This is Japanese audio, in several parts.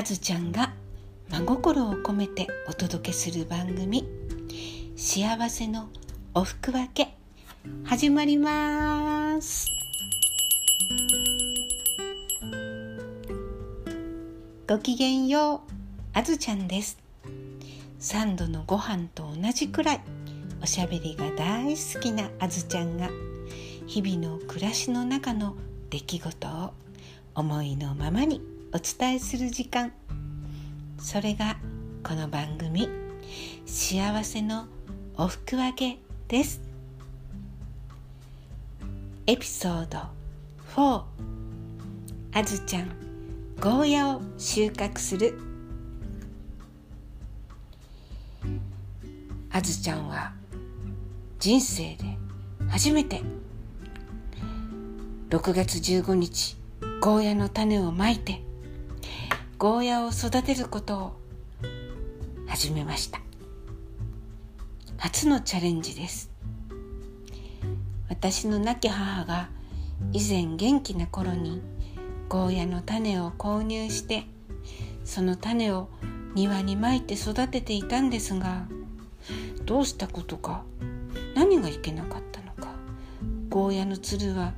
あずちゃんが真心を込めてお届けする番組「幸せのおふくわけ」始まります。ごきげんようあずちゃんです。3度のご飯と同じくらいおしゃべりが大好きなあずちゃんが日々の暮らしの中の出来事を思いのままにお伝えする時間。それがこの番組「幸せのおふくわけ」です。エピソード4あずちゃんゴーヤを収穫する。あずちゃんは人生で初めて。6月15日ゴーヤの種をまいて。ゴーヤを育てることを始めました。初のチャレンジです。私の亡き母が以前元気な頃にゴーヤの種を購入してその種を庭にまいて育てていたんですがどうしたことか何がいけなかったのかゴーヤのつるは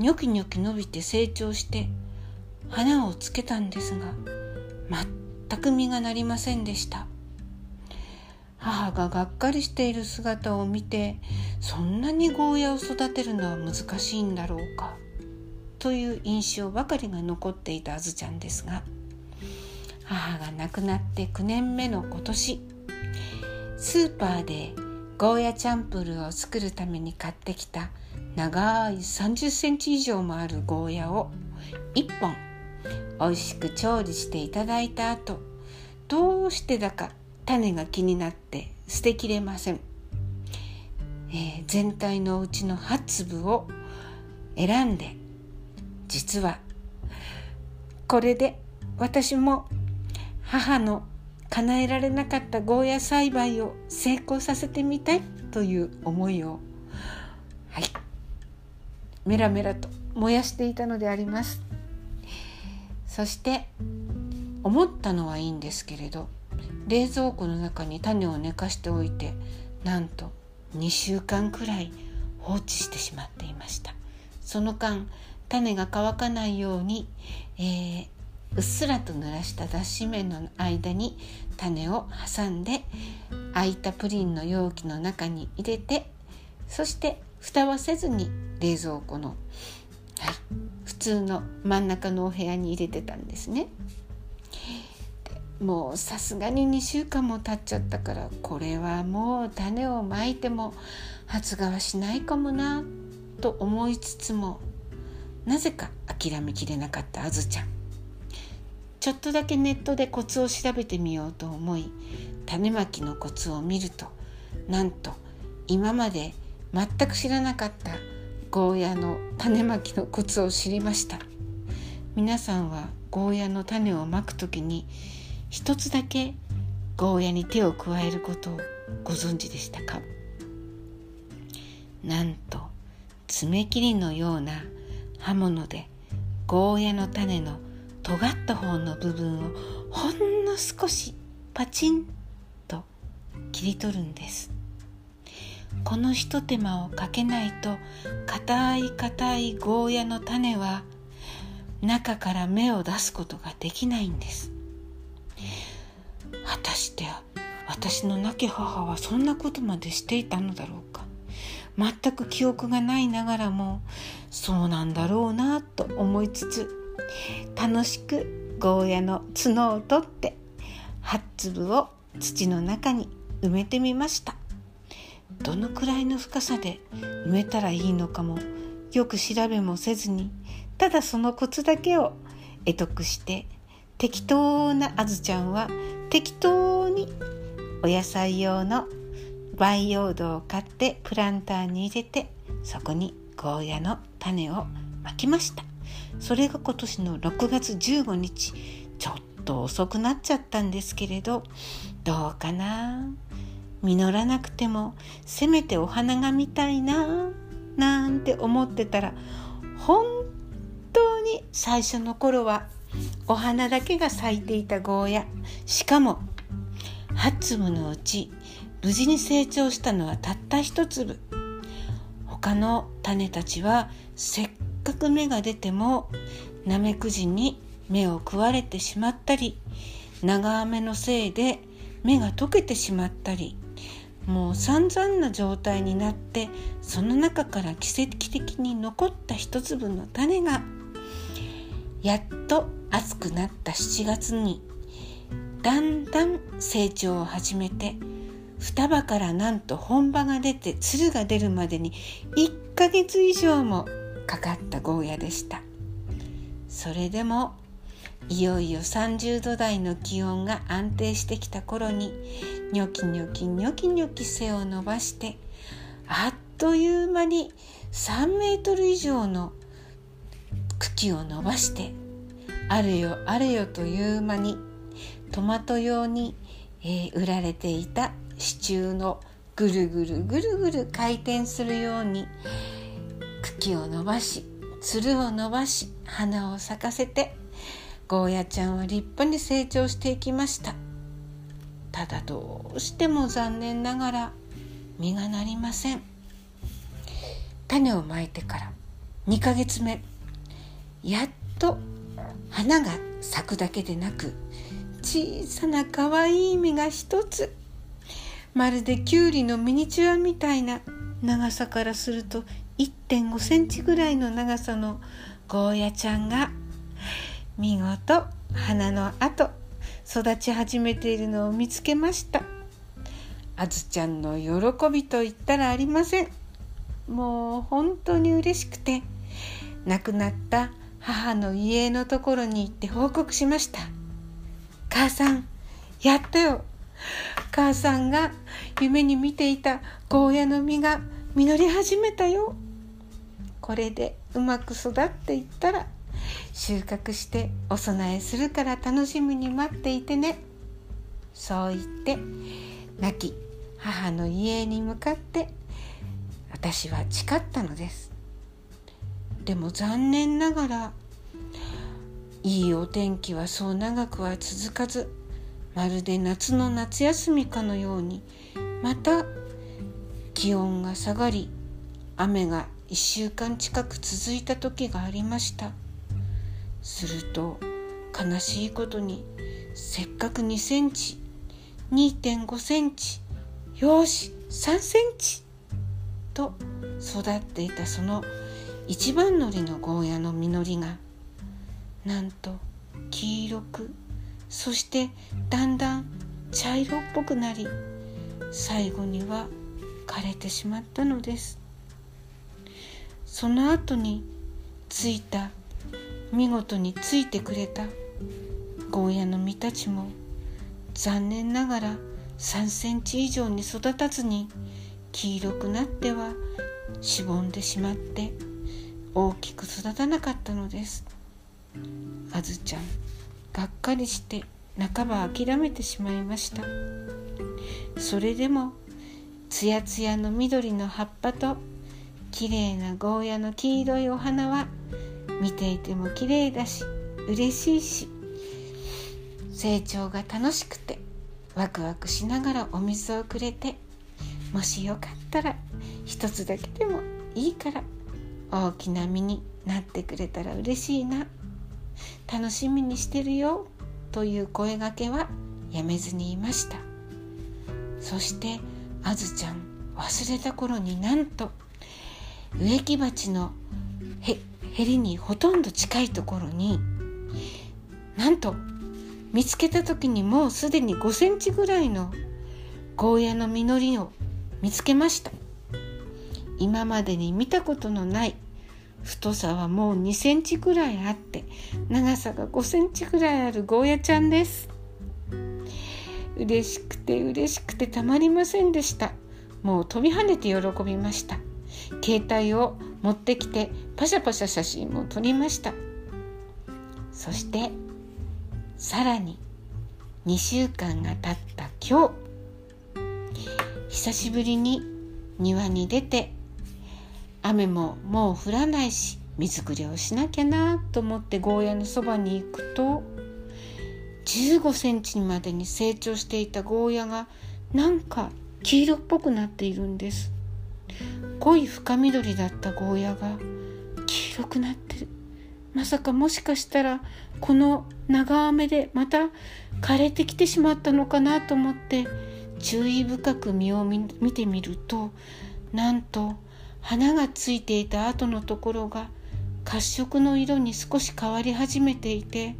ニョキニョキ伸びて成長して花をつけたんですが全く実がなりませんでした。母ががっかりしている姿を見てそんなにゴーヤを育てるのは難しいんだろうかという印象ばかりが残っていたあずちゃんですが母が亡くなって9年目の今年スーパーでゴーヤチャンプルーを作るために買ってきた長い30センチ以上もあるゴーヤを1本美味しく調理していただいた後どうしてだか種が気になって捨てきれません、えー、全体のうちの8粒を選んで実はこれで私も母の叶えられなかったゴーヤ栽培を成功させてみたいという思いをはいメラメラと燃やしていたのであります。そして思ったのはいいんですけれど冷蔵庫の中に種を寝かしておいてなんと2週間くらい放置してしまっていました。その間種が乾かないように、えー、うっすらと濡らした脱脂綿の間に種を挟んで空いたプリンの容器の中に入れてそして蓋はせずに冷蔵庫の、はい、普通の真ん中のお部屋に入れてたんですね。もうさすがに2週間も経っちゃったからこれはもう種をまいても発芽はしないかもなと思いつつもなぜか諦めきれなかったあずちゃんちょっとだけネットでコツを調べてみようと思い種まきのコツを見るとなんと今まで全く知らなかったゴーヤの種まきのコツを知りました。皆さんはゴーヤの種をまく時に一つだけゴーヤに手を加えることをご存知でしたか？なんと爪切りのような刃物でゴーヤの種の尖った方の部分をほんの少しパチンと切り取るんです。このひと手間をかけないと硬い硬いゴーヤの種は中から芽を出すことができないんです。果たして私の亡き母はそんなことまでしていたのだろうか。全く記憶がないながらもそうなんだろうなと思いつつ楽しくゴーヤの角を取って8粒を土の中に埋めてみました。どのくらいの深さで埋めたらいいのかもよく調べもせずにただそのコツだけを得得して適当なあずちゃんは適当にお野菜用の培養土を買ってプランターに入れてそこにゴーヤの種をまきました。それが今年の6月15日。ちょっと遅くなっちゃったんですけれどどうかな？実らなくてもせめてお花が見たいななんて思ってたら本当に最初の頃はお花だけが咲いていたゴーヤ。しかも8粒のうち無事に成長したのはたった1粒。他の種たちはせっかく芽が出てもナメクジに芽を食われてしまったり長雨のせいで芽が溶けてしまったりもう散々な状態になってその中から奇跡的に残った一粒の種がやっと暑くなった7月にだんだん成長を始めて双葉からなんと本葉が出てつるが出るまでに1ヶ月以上もかかったゴーヤでした。それでもいよいよ30度台の気温が安定してきた頃にニョキニョキニョキニョキ背を伸ばしてあっという間に3メートル以上の茎を伸ばしてあれよあれよという間にトマト用に、えー、売られていた支柱のぐるぐるぐるぐる回転するように茎を伸ばしつるを伸ばし花を咲かせてゴーヤちゃんは立派に成長していきました。ただどうしても残念ながら実がなりません。種をまいてから2ヶ月目。やっと花が咲くだけでなく小さな可愛い実が一つ。まるできゅうりのミニチュアみたいな長さからすると1.5センチぐらいの長さのゴーヤちゃんが見事花の後育ち始めているのを見つけました。あずちゃんの喜びと言ったらありません。もう本当に嬉しくて亡くなった母の家のところに行って報告しました。母さんやったよ。母さんが夢に見ていたゴーヤの実が実り始めたよ。これでうまく育っていったら収穫してお供えするから楽しみに待っていてね。そう言って亡き母の家に向かって私は誓ったのです。でも残念ながらいいお天気はそう長くは続かずまるで夏の夏休みかのようにまた気温が下がり雨が1週間近く続いた時がありました。すると悲しいことにせっかく2センチ2.5センチよし3センチと育っていたその一番乗りのゴーヤの実りがなんと黄色くそしてだんだん茶色っぽくなり最後には枯れてしまったのです。その後についた見事についてくれた。ゴーヤの実たちも残念ながら3センチ以上に育たずに黄色くなってはしぼんでしまって大きく育たなかったのです。あずちゃんがっかりして半ば諦めてしまいました。それでもつやつやの緑の葉っぱときれいなゴーヤの黄色いお花は見ていても綺麗だし嬉しいし成長が楽しくてワクワクしながらお水をくれてもしよかったら一つだけでもいいから大きな実になってくれたら嬉しいな。楽しみにしてるよという声がけはやめずにいました。そしてあずちゃん忘れた頃になんと植木鉢のへへりにほとんど近いところになんと見つけた時にもうすでに5センチぐらいのゴーヤの実りを見つけました。今までに見たことのない太さはもう2センチぐらいあって長さが5センチぐらいあるゴーヤちゃんです。嬉しくて嬉しくてたまりませんでした。もう飛び跳ねて喜びました。携帯を持ってきてパシャパシャ写真も撮りました。そしてさらに2週間が経った今日。久しぶりに庭に出て雨ももう降らないし水くれをしなきゃなと思ってゴーヤのそばに行くと15センチにまでに成長していたゴーヤがなんか黄色っぽくなっているんです。濃い深緑だったゴーヤが黄色くなってる。まさかもしかしたらこの長雨でまた枯れてきてしまったのかなと思って注意深く実を見てみるとなんと花がついていた後のところが褐色の色に少し変わり始めていて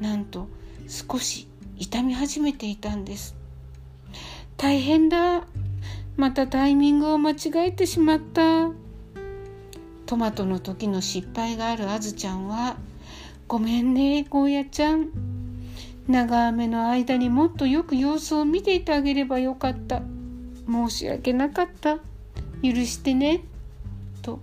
なんと少し痛み始めていたんです。大変だまたタイミングを間違えてしまった。トマトの時の失敗があるあずちゃんは「ごめんねゴーヤちゃん。長雨の間にもっとよく様子を見ていてあげればよかった。申し訳なかった。許してね」と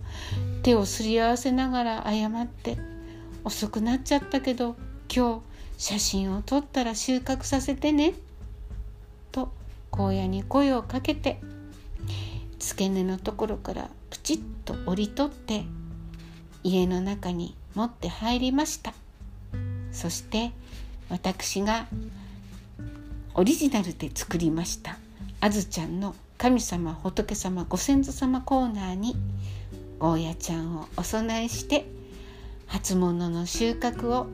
手をすり合わせながら謝って「遅くなっちゃったけど今日写真を撮ったら収穫させてね」と荒野に声をかけて付け根のところからプチッと折り取って家の中に持って入りました。そして私がオリジナルで作りましたあずちゃんの神様仏様ご先祖様コーナーにゴーヤちゃんをお供えして初物の収穫を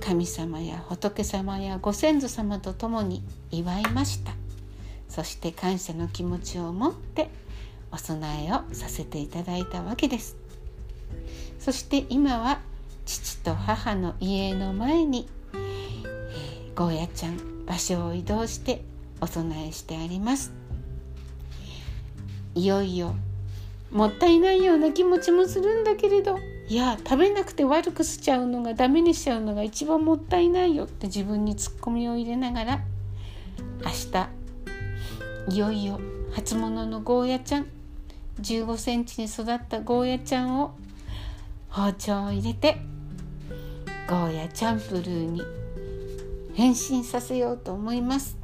神様や仏様やご先祖様と共に祝いました。そして感謝の気持ちを持ってお供えをさせていただいたわけです。そして今は父と母の家の前に、えー、ゴーヤちゃん場所を移動してお供えしてあります。いよいよもったいないような気持ちもするんだけれどいや食べなくて悪くしちゃうのがダメにしちゃうのが一番もったいないよって自分にツッコミを入れながら明日いよいよ初物のゴーヤちゃん15センチに育ったゴーヤちゃんを包丁を入れてゴーヤチャンプルーに変身させようと思います。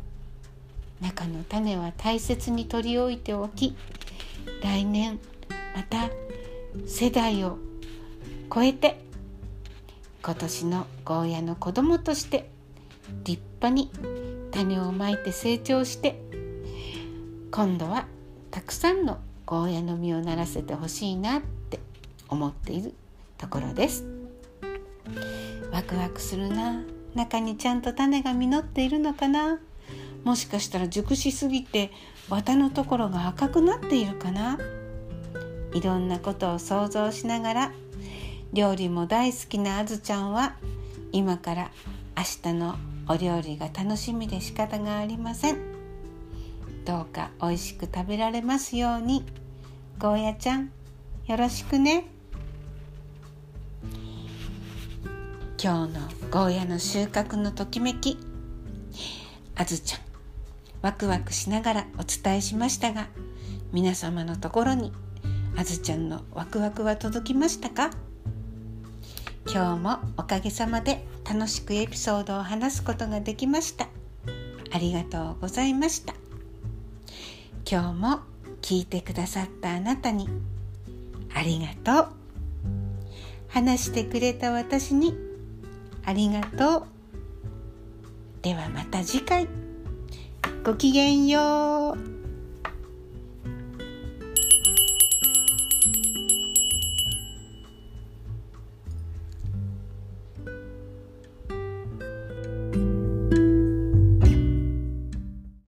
中の種は大切に取り置いておき来年また世代を超えて今年のゴーヤの子供として立派に種をまいて成長して今度はたくさんのゴーヤの実をならせてほしいなって思っているところです。ワクワクするな。中にちゃんと種が実っているのかな。もしかしたら熟しすぎて綿のところが赤くなっているかな。いろんなことを想像しながら料理も大好きなあずちゃんは今から明日のお料理が楽しみで仕方がありません。どうか美味しく食べられますように。ゴーヤちゃんよろしくね。今日のゴーヤの収穫のときめき。あずちゃんワクワクしながらお伝えしましたが皆様のところにあずちゃんのワクワクは届きましたか？今日もおかげさまで楽しくエピソードを話すことができました。ありがとうございました。今日も聞いてくださったあなたにありがとう。話してくれた私にありがとう。ではまた次回。ごきげんよう「